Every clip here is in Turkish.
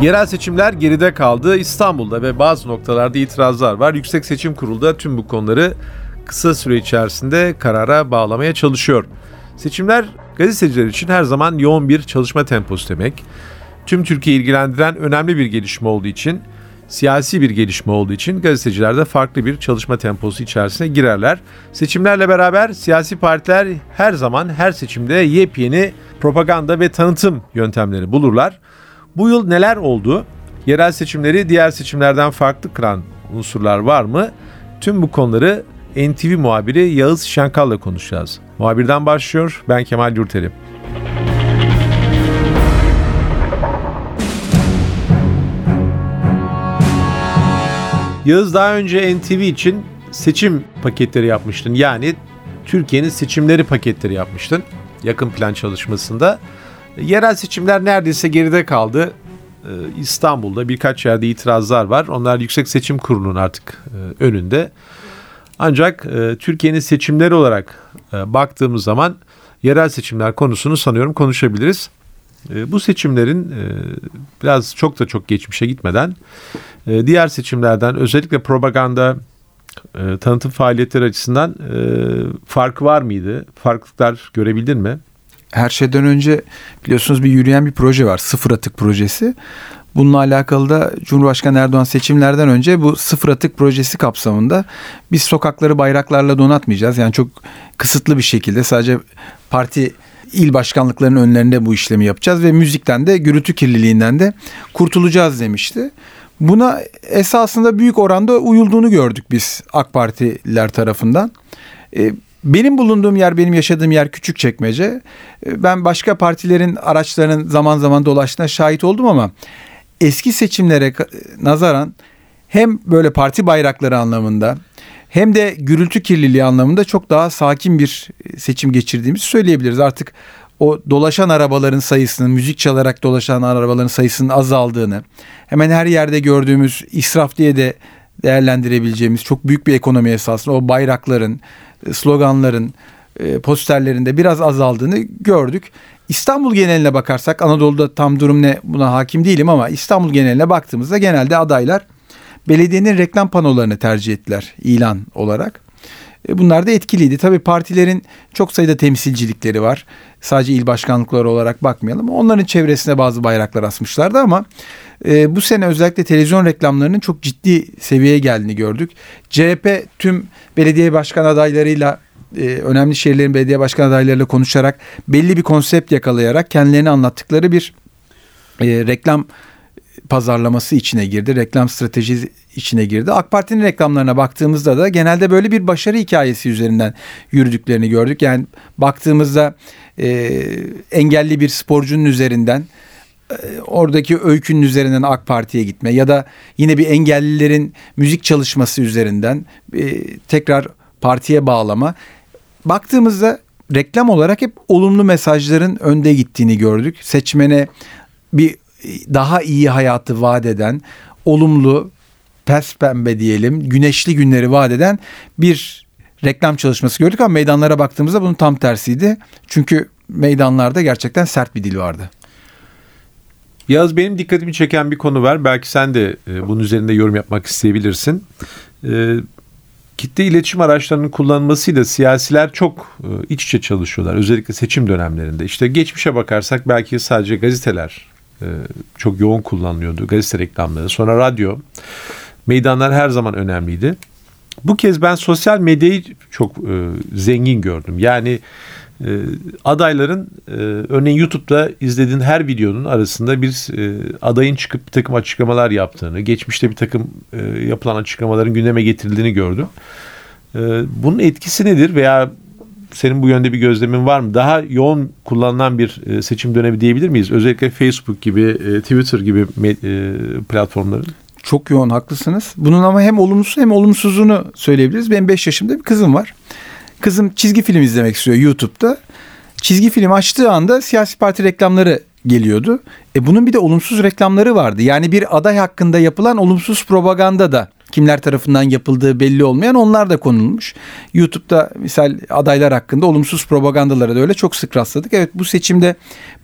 Yerel seçimler geride kaldı. İstanbul'da ve bazı noktalarda itirazlar var. Yüksek Seçim Kurulu da tüm bu konuları kısa süre içerisinde karara bağlamaya çalışıyor. Seçimler gazeteciler için her zaman yoğun bir çalışma temposu demek. Tüm Türkiye ilgilendiren önemli bir gelişme olduğu için, siyasi bir gelişme olduğu için gazeteciler de farklı bir çalışma temposu içerisine girerler. Seçimlerle beraber siyasi partiler her zaman her seçimde yepyeni propaganda ve tanıtım yöntemleri bulurlar. Bu yıl neler oldu? Yerel seçimleri diğer seçimlerden farklı kılan unsurlar var mı? Tüm bu konuları NTV muhabiri Yağız Şenkal'la konuşacağız. Muhabirden başlıyor. Ben Kemal Yurteli. Yağız daha önce NTV için seçim paketleri yapmıştın. Yani Türkiye'nin seçimleri paketleri yapmıştın. Yakın plan çalışmasında. Yerel seçimler neredeyse geride kaldı. Ee, İstanbul'da birkaç yerde itirazlar var. Onlar Yüksek Seçim Kurulu'nun artık e, önünde. Ancak e, Türkiye'nin seçimleri olarak e, baktığımız zaman yerel seçimler konusunu sanıyorum konuşabiliriz. Bu seçimlerin biraz çok da çok geçmişe gitmeden diğer seçimlerden özellikle propaganda tanıtım faaliyetleri açısından farkı var mıydı? Farklılıklar görebildin mi? Her şeyden önce biliyorsunuz bir yürüyen bir proje var. Sıfır atık projesi. Bununla alakalı da Cumhurbaşkanı Erdoğan seçimlerden önce bu sıfır atık projesi kapsamında biz sokakları bayraklarla donatmayacağız. Yani çok kısıtlı bir şekilde sadece parti il başkanlıklarının önlerinde bu işlemi yapacağız ve müzikten de gürültü kirliliğinden de kurtulacağız demişti. Buna esasında büyük oranda uyulduğunu gördük biz AK Partililer tarafından. E, benim bulunduğum yer, benim yaşadığım yer küçük çekmece. Ee, ben başka partilerin araçlarının zaman zaman dolaştığına şahit oldum ama eski seçimlere nazaran hem böyle parti bayrakları anlamında hem de gürültü kirliliği anlamında çok daha sakin bir e, seçim geçirdiğimizi söyleyebiliriz. Artık o dolaşan arabaların sayısının, müzik çalarak dolaşan arabaların sayısının azaldığını, hemen her yerde gördüğümüz israf diye de değerlendirebileceğimiz çok büyük bir ekonomi esasında o bayrakların, sloganların, e, posterlerinde biraz azaldığını gördük. İstanbul geneline bakarsak Anadolu'da tam durum ne buna hakim değilim ama İstanbul geneline baktığımızda genelde adaylar belediyenin reklam panolarını tercih ettiler ilan olarak. E, bunlar da etkiliydi. Tabii partilerin çok sayıda temsilcilikleri var. Sadece il başkanlıkları olarak bakmayalım. Onların çevresine bazı bayraklar asmışlardı ama e, bu sene özellikle televizyon reklamlarının çok ciddi seviyeye geldiğini gördük. CHP tüm belediye başkan adaylarıyla e, önemli şehirlerin belediye başkan adaylarıyla konuşarak belli bir konsept yakalayarak kendilerini anlattıkları bir e, reklam pazarlaması içine girdi. Reklam stratejisi içine girdi. AK Parti'nin reklamlarına baktığımızda da genelde böyle bir başarı hikayesi üzerinden yürüdüklerini gördük. Yani baktığımızda e, engelli bir sporcunun üzerinden oradaki öykünün üzerinden AK Parti'ye gitme ya da yine bir engellilerin müzik çalışması üzerinden e, tekrar partiye bağlama. Baktığımızda reklam olarak hep olumlu mesajların önde gittiğini gördük. Seçmene bir daha iyi hayatı vaat eden, olumlu, pes pembe diyelim, güneşli günleri vaat eden bir reklam çalışması gördük ama meydanlara baktığımızda bunun tam tersiydi. Çünkü meydanlarda gerçekten sert bir dil vardı. Yaz benim dikkatimi çeken bir konu var. Belki sen de e, bunun üzerinde yorum yapmak isteyebilirsin. E, kitle iletişim araçlarının kullanılmasıyla siyasiler çok e, iç içe çalışıyorlar. Özellikle seçim dönemlerinde. İşte geçmişe bakarsak belki sadece gazeteler çok yoğun kullanılıyordu. Gazete reklamları. Sonra radyo. Meydanlar her zaman önemliydi. Bu kez ben sosyal medyayı çok zengin gördüm. Yani e, adayların e, örneğin YouTube'da izlediğin her videonun arasında bir e, adayın çıkıp bir takım açıklamalar yaptığını, geçmişte bir takım e, yapılan açıklamaların gündeme getirildiğini gördüm. E, bunun etkisi nedir veya senin bu yönde bir gözlemin var mı? Daha yoğun kullanılan bir seçim dönemi diyebilir miyiz? Özellikle Facebook gibi, Twitter gibi platformların. Çok yoğun haklısınız. Bunun ama hem olumlusu hem olumsuzunu söyleyebiliriz. Benim 5 yaşımda bir kızım var. Kızım çizgi film izlemek istiyor YouTube'da. Çizgi film açtığı anda siyasi parti reklamları geliyordu. E bunun bir de olumsuz reklamları vardı. Yani bir aday hakkında yapılan olumsuz propaganda da kimler tarafından yapıldığı belli olmayan onlar da konulmuş. YouTube'da misal adaylar hakkında olumsuz propagandalara da öyle çok sık rastladık. Evet bu seçimde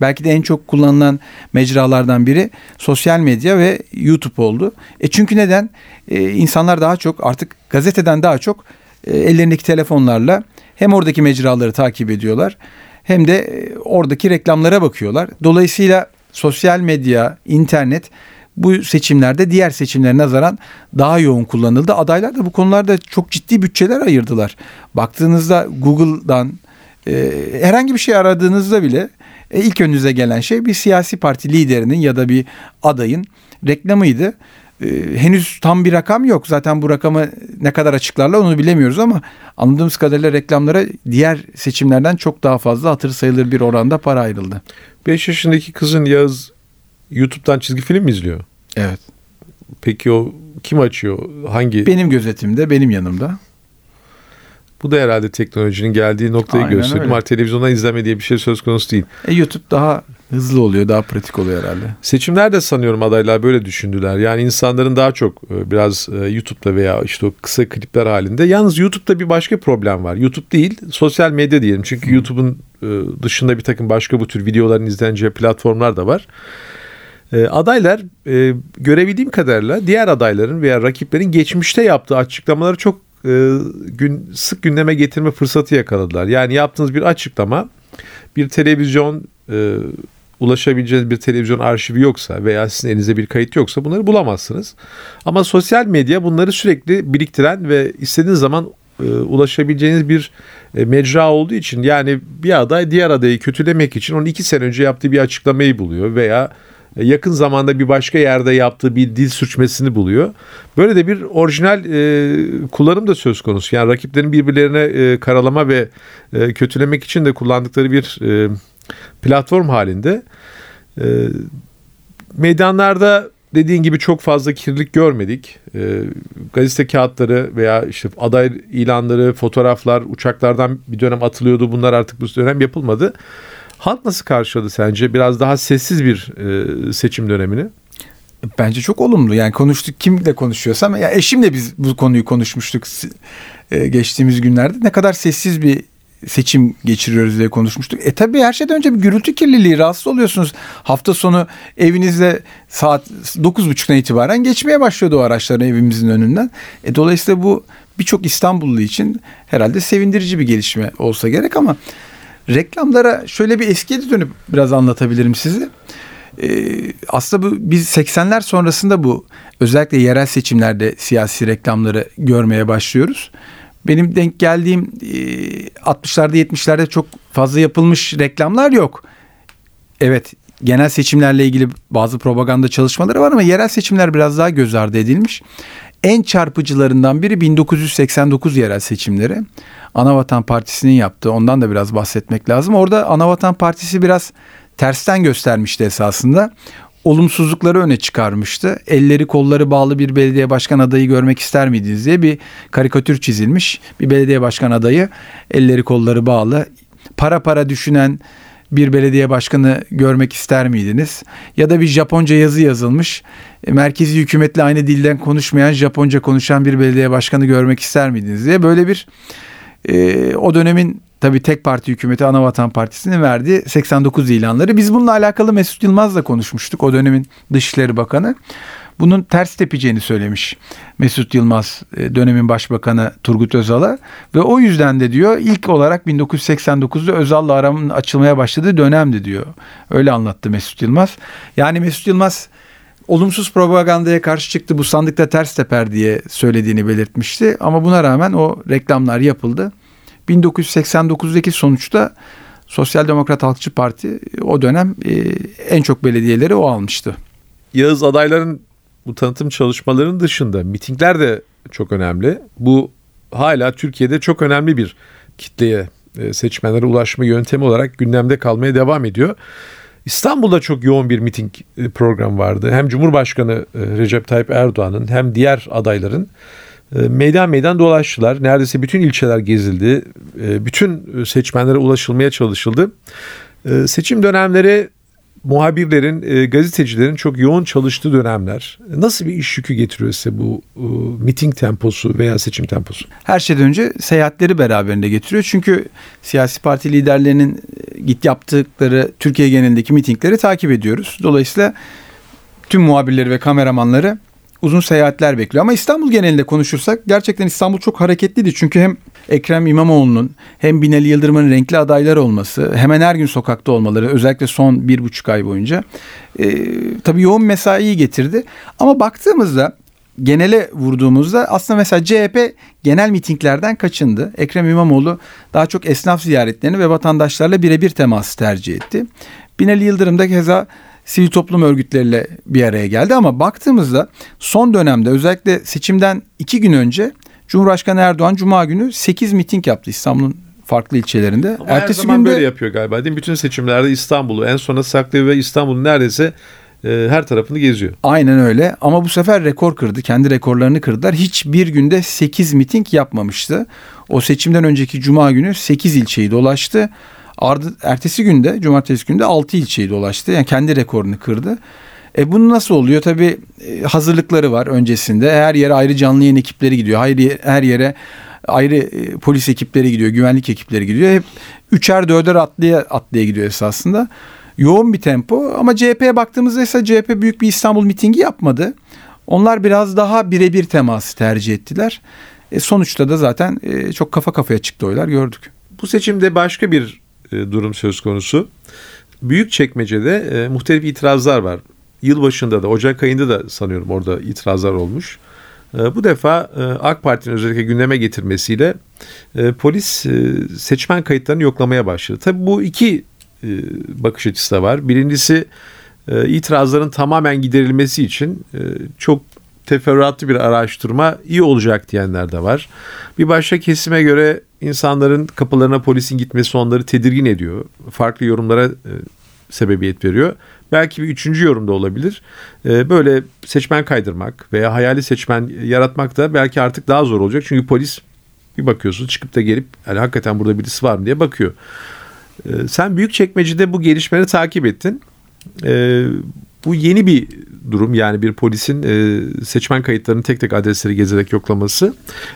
belki de en çok kullanılan mecralardan biri sosyal medya ve YouTube oldu. E çünkü neden? E, insanlar daha çok artık gazeteden daha çok e, ellerindeki telefonlarla hem oradaki mecraları takip ediyorlar hem de e, oradaki reklamlara bakıyorlar. Dolayısıyla sosyal medya, internet bu seçimlerde diğer seçimlere nazaran daha yoğun kullanıldı. Adaylar da bu konularda çok ciddi bütçeler ayırdılar. Baktığınızda Google'dan e, herhangi bir şey aradığınızda bile e, ilk önünüze gelen şey bir siyasi parti liderinin ya da bir adayın reklamıydı. E, henüz tam bir rakam yok. Zaten bu rakamı ne kadar açıklarlar onu bilemiyoruz ama anladığımız kadarıyla reklamlara diğer seçimlerden çok daha fazla hatır sayılır bir oranda para ayrıldı. 5 yaşındaki kızın Yağız YouTube'dan çizgi film mi izliyor? Evet. Peki o kim açıyor? Hangi? Benim gözetimde, benim yanımda. Bu da herhalde teknolojinin geldiği noktayı Aynen gösteriyor. Ama televizyondan izleme diye bir şey söz konusu değil. E, YouTube daha hızlı oluyor, daha pratik oluyor herhalde. Seçimlerde sanıyorum adaylar böyle düşündüler. Yani insanların daha çok e, biraz e, YouTube'da veya işte o kısa klipler halinde. Yalnız YouTube'da bir başka problem var. YouTube değil, sosyal medya diyelim. Çünkü YouTube'un e, dışında bir takım başka bu tür videoların izleneceği platformlar da var. Adaylar görebildiğim kadarıyla diğer adayların veya rakiplerin geçmişte yaptığı açıklamaları çok gün sık gündeme getirme fırsatı yakaladılar. Yani yaptığınız bir açıklama bir televizyon e, ulaşabileceğiniz bir televizyon arşivi yoksa veya sizin elinizde bir kayıt yoksa bunları bulamazsınız. Ama sosyal medya bunları sürekli biriktiren ve istediğiniz zaman e, ulaşabileceğiniz bir e, mecra olduğu için yani bir aday diğer adayı kötülemek için onun iki sene önce yaptığı bir açıklamayı buluyor veya e, yakın zamanda bir başka yerde yaptığı bir dil sürçmesini buluyor. Böyle de bir orijinal e, kullanım da söz konusu. Yani rakiplerin birbirlerine e, karalama ve e, kötülemek için de kullandıkları bir e, platform halinde. E, meydanlarda dediğin gibi çok fazla kirlilik görmedik. E, gazete kağıtları veya işte aday ilanları, fotoğraflar uçaklardan bir dönem atılıyordu. Bunlar artık bu dönem yapılmadı. Halk nasıl karşıladı sence? Biraz daha sessiz bir e, seçim dönemini. Bence çok olumlu. Yani konuştuk kimle konuşuyorsam ya eşimle biz bu konuyu konuşmuştuk e, geçtiğimiz günlerde. Ne kadar sessiz bir seçim geçiriyoruz diye konuşmuştuk. E tabii her şeyden önce bir gürültü kirliliği rahatsız oluyorsunuz. Hafta sonu evinizde saat 9.30'dan itibaren geçmeye başlıyordu o araçların evimizin önünden. E dolayısıyla bu birçok İstanbullu için herhalde sevindirici bir gelişme olsa gerek ama reklamlara şöyle bir eskiye dönüp biraz anlatabilirim size. Ee, aslında bu biz 80'ler sonrasında bu özellikle yerel seçimlerde siyasi reklamları görmeye başlıyoruz. Benim denk geldiğim e, 60'larda 70'lerde çok fazla yapılmış reklamlar yok. Evet genel seçimlerle ilgili bazı propaganda çalışmaları var ama yerel seçimler biraz daha göz ardı edilmiş. En çarpıcılarından biri 1989 yerel seçimleri. Anavatan Partisi'nin yaptığı ondan da biraz bahsetmek lazım. Orada Anavatan Partisi biraz tersten göstermişti esasında. Olumsuzlukları öne çıkarmıştı. Elleri kolları bağlı bir belediye başkan adayı görmek ister miydiniz diye bir karikatür çizilmiş. Bir belediye başkan adayı elleri kolları bağlı. Para para düşünen bir belediye başkanı görmek ister miydiniz? Ya da bir Japonca yazı yazılmış. E, Merkezi hükümetle aynı dilden konuşmayan Japonca konuşan bir belediye başkanı görmek ister miydiniz diye böyle bir e, o dönemin tabii tek parti hükümeti Anavatan Partisi'nin verdiği 89 ilanları. Biz bununla alakalı Mesut Yılmaz'la konuşmuştuk o dönemin Dışişleri Bakanı. Bunun ters tepeceğini söylemiş Mesut Yılmaz e, dönemin başbakanı Turgut Özal'a ve o yüzden de diyor ilk olarak 1989'da Özal'la aramın açılmaya başladığı dönemdi diyor. Öyle anlattı Mesut Yılmaz. Yani Mesut Yılmaz olumsuz propagandaya karşı çıktı bu sandıkta ters teper diye söylediğini belirtmişti. Ama buna rağmen o reklamlar yapıldı. 1989'daki sonuçta Sosyal Demokrat Halkçı Parti o dönem e, en çok belediyeleri o almıştı. Yağız adayların bu tanıtım çalışmalarının dışında mitingler de çok önemli. Bu hala Türkiye'de çok önemli bir kitleye e, seçmenlere ulaşma yöntemi olarak gündemde kalmaya devam ediyor. İstanbul'da çok yoğun bir miting e, programı vardı. Hem Cumhurbaşkanı e, Recep Tayyip Erdoğan'ın hem diğer adayların e, meydan meydan dolaştılar. Neredeyse bütün ilçeler gezildi. E, Bütün seçmenlere ulaşılmaya çalışıldı. E, Seçim dönemleri muhabirlerin, e, gazetecilerin çok yoğun çalıştığı dönemler. Nasıl bir iş yükü getiriyor size bu e, miting temposu veya seçim temposu? Her şeyden önce seyahatleri beraberinde getiriyor. Çünkü siyasi parti liderlerinin e, git yaptıkları Türkiye genelindeki mitingleri takip ediyoruz. Dolayısıyla tüm muhabirleri ve kameramanları uzun seyahatler bekliyor. Ama İstanbul genelinde konuşursak gerçekten İstanbul çok hareketliydi. Çünkü hem Ekrem İmamoğlu'nun hem Binali Yıldırım'ın renkli adaylar olması, hemen her gün sokakta olmaları özellikle son bir buçuk ay boyunca e, tabii yoğun mesaiyi getirdi. Ama baktığımızda genele vurduğumuzda aslında mesela CHP genel mitinglerden kaçındı. Ekrem İmamoğlu daha çok esnaf ziyaretlerini ve vatandaşlarla birebir teması tercih etti. Binali Yıldırım da keza sivil toplum örgütleriyle bir araya geldi ama baktığımızda son dönemde özellikle seçimden iki gün önce Cumhurbaşkanı Erdoğan Cuma günü 8 miting yaptı İstanbul'un farklı ilçelerinde. Ama Ertesi her zaman günde, böyle yapıyor galiba değil mi? Bütün seçimlerde İstanbul'u en sona saklıyor ve İstanbul'un neredeyse e, her tarafını geziyor. Aynen öyle ama bu sefer rekor kırdı. Kendi rekorlarını kırdılar. Hiçbir günde 8 miting yapmamıştı. O seçimden önceki cuma günü 8 ilçeyi dolaştı. Ardı, ertesi günde, cumartesi günde 6 ilçeyi dolaştı. Yani kendi rekorunu kırdı. E bunu nasıl oluyor? Tabii e, hazırlıkları var öncesinde. Her yere ayrı canlı yayın ekipleri gidiyor. Her, her yere ayrı e, polis ekipleri gidiyor, güvenlik ekipleri gidiyor. Hep üçer dörder atlaya atlaya gidiyor esasında. Yoğun bir tempo ama CHP'ye baktığımızda ise CHP büyük bir İstanbul mitingi yapmadı. Onlar biraz daha birebir teması tercih ettiler. E sonuçta da zaten e, çok kafa kafaya çıktı oylar gördük. Bu seçimde başka bir durum söz konusu. Büyük çekmecede e, muhtelif itirazlar var. Yılbaşında da Ocak ayında da sanıyorum orada itirazlar olmuş. E, bu defa e, AK Parti'nin özellikle gündeme getirmesiyle e, polis e, seçmen kayıtlarını yoklamaya başladı. Tabii bu iki e, bakış açısı da var. Birincisi e, itirazların tamamen giderilmesi için e, çok teferruatlı bir araştırma iyi olacak diyenler de var. Bir başka kesime göre insanların kapılarına polisin gitmesi onları tedirgin ediyor. Farklı yorumlara e, sebebiyet veriyor. Belki bir üçüncü yorum da olabilir. E, böyle seçmen kaydırmak veya hayali seçmen yaratmak da belki artık daha zor olacak. Çünkü polis bir bakıyorsun çıkıp da gelip yani hakikaten burada birisi var mı diye bakıyor. E, sen büyük çekmecede bu gelişmeleri takip ettin. Bu yeni bir durum yani bir polisin e, seçmen kayıtlarını tek tek adresleri gezerek yoklaması.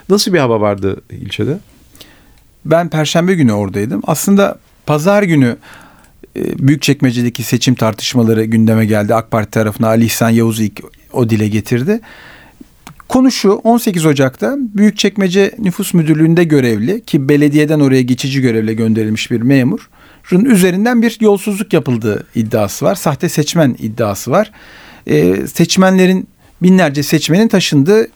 Nasıl bir hava vardı ilçede? Ben perşembe günü oradaydım. Aslında pazar günü e, Büyükçekmece'deki seçim tartışmaları gündeme geldi. AK Parti tarafına Ali İhsan Yavuz ilk o dile getirdi. Konu şu 18 Ocak'ta Büyükçekmece Nüfus Müdürlüğü'nde görevli ki belediyeden oraya geçici görevle gönderilmiş bir memur üzerinden bir yolsuzluk yapıldığı iddiası var. Sahte seçmen iddiası var. Ee, seçmenlerin binlerce seçmenin taşındığı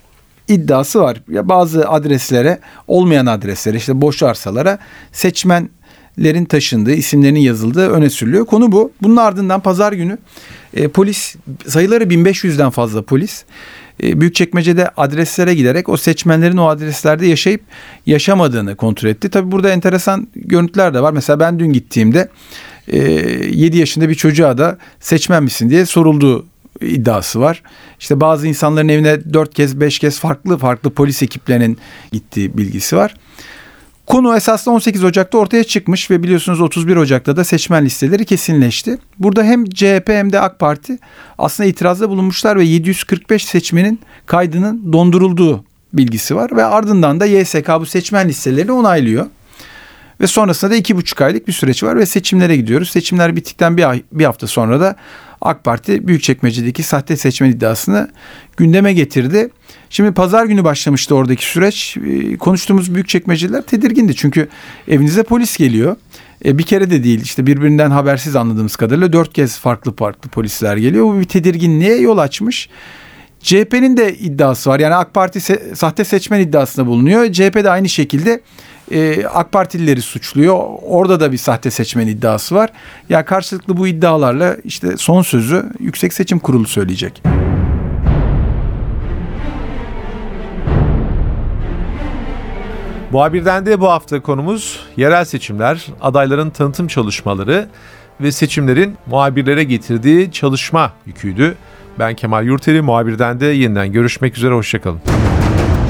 iddiası var. Ya bazı adreslere olmayan adreslere işte boş arsalara seçmenlerin taşındığı, isimlerinin yazıldığı öne sürülüyor. Konu bu. Bunun ardından pazar günü e, polis sayıları 1500'den fazla polis e, Büyükçekmece'de adreslere giderek o seçmenlerin o adreslerde yaşayıp yaşamadığını kontrol etti. Tabi burada enteresan görüntüler de var. Mesela ben dün gittiğimde 7 e, yaşında bir çocuğa da seçmen misin diye sorulduğu iddiası var. İşte bazı insanların evine 4 kez 5 kez farklı farklı polis ekiplerinin gittiği bilgisi var. Konu esasında 18 Ocak'ta ortaya çıkmış ve biliyorsunuz 31 Ocak'ta da seçmen listeleri kesinleşti. Burada hem CHP hem de AK Parti aslında itirazda bulunmuşlar ve 745 seçmenin kaydının dondurulduğu bilgisi var ve ardından da YSK bu seçmen listelerini onaylıyor. Ve sonrasında da iki buçuk aylık bir süreç var ve seçimlere gidiyoruz. Seçimler bittikten bir, ay, bir hafta sonra da AK Parti Büyükçekmece'deki sahte seçmen iddiasını gündeme getirdi. Şimdi pazar günü başlamıştı oradaki süreç. Ee, konuştuğumuz Büyükçekmece'liler tedirgindi. Çünkü evinize polis geliyor. E, bir kere de değil işte birbirinden habersiz anladığımız kadarıyla dört kez farklı farklı polisler geliyor. Bu bir tedirginliğe yol açmış. CHP'nin de iddiası var. Yani AK Parti se- sahte seçmen iddiasında bulunuyor. CHP de aynı şekilde e, AK Partilileri suçluyor. Orada da bir sahte seçmen iddiası var. Ya karşılıklı bu iddialarla işte son sözü Yüksek Seçim Kurulu söyleyecek. Muhabirden de bu hafta konumuz yerel seçimler, adayların tanıtım çalışmaları ve seçimlerin muhabirlere getirdiği çalışma yüküydü. Ben Kemal Yurteri, muhabirden de yeniden görüşmek üzere, hoşçakalın.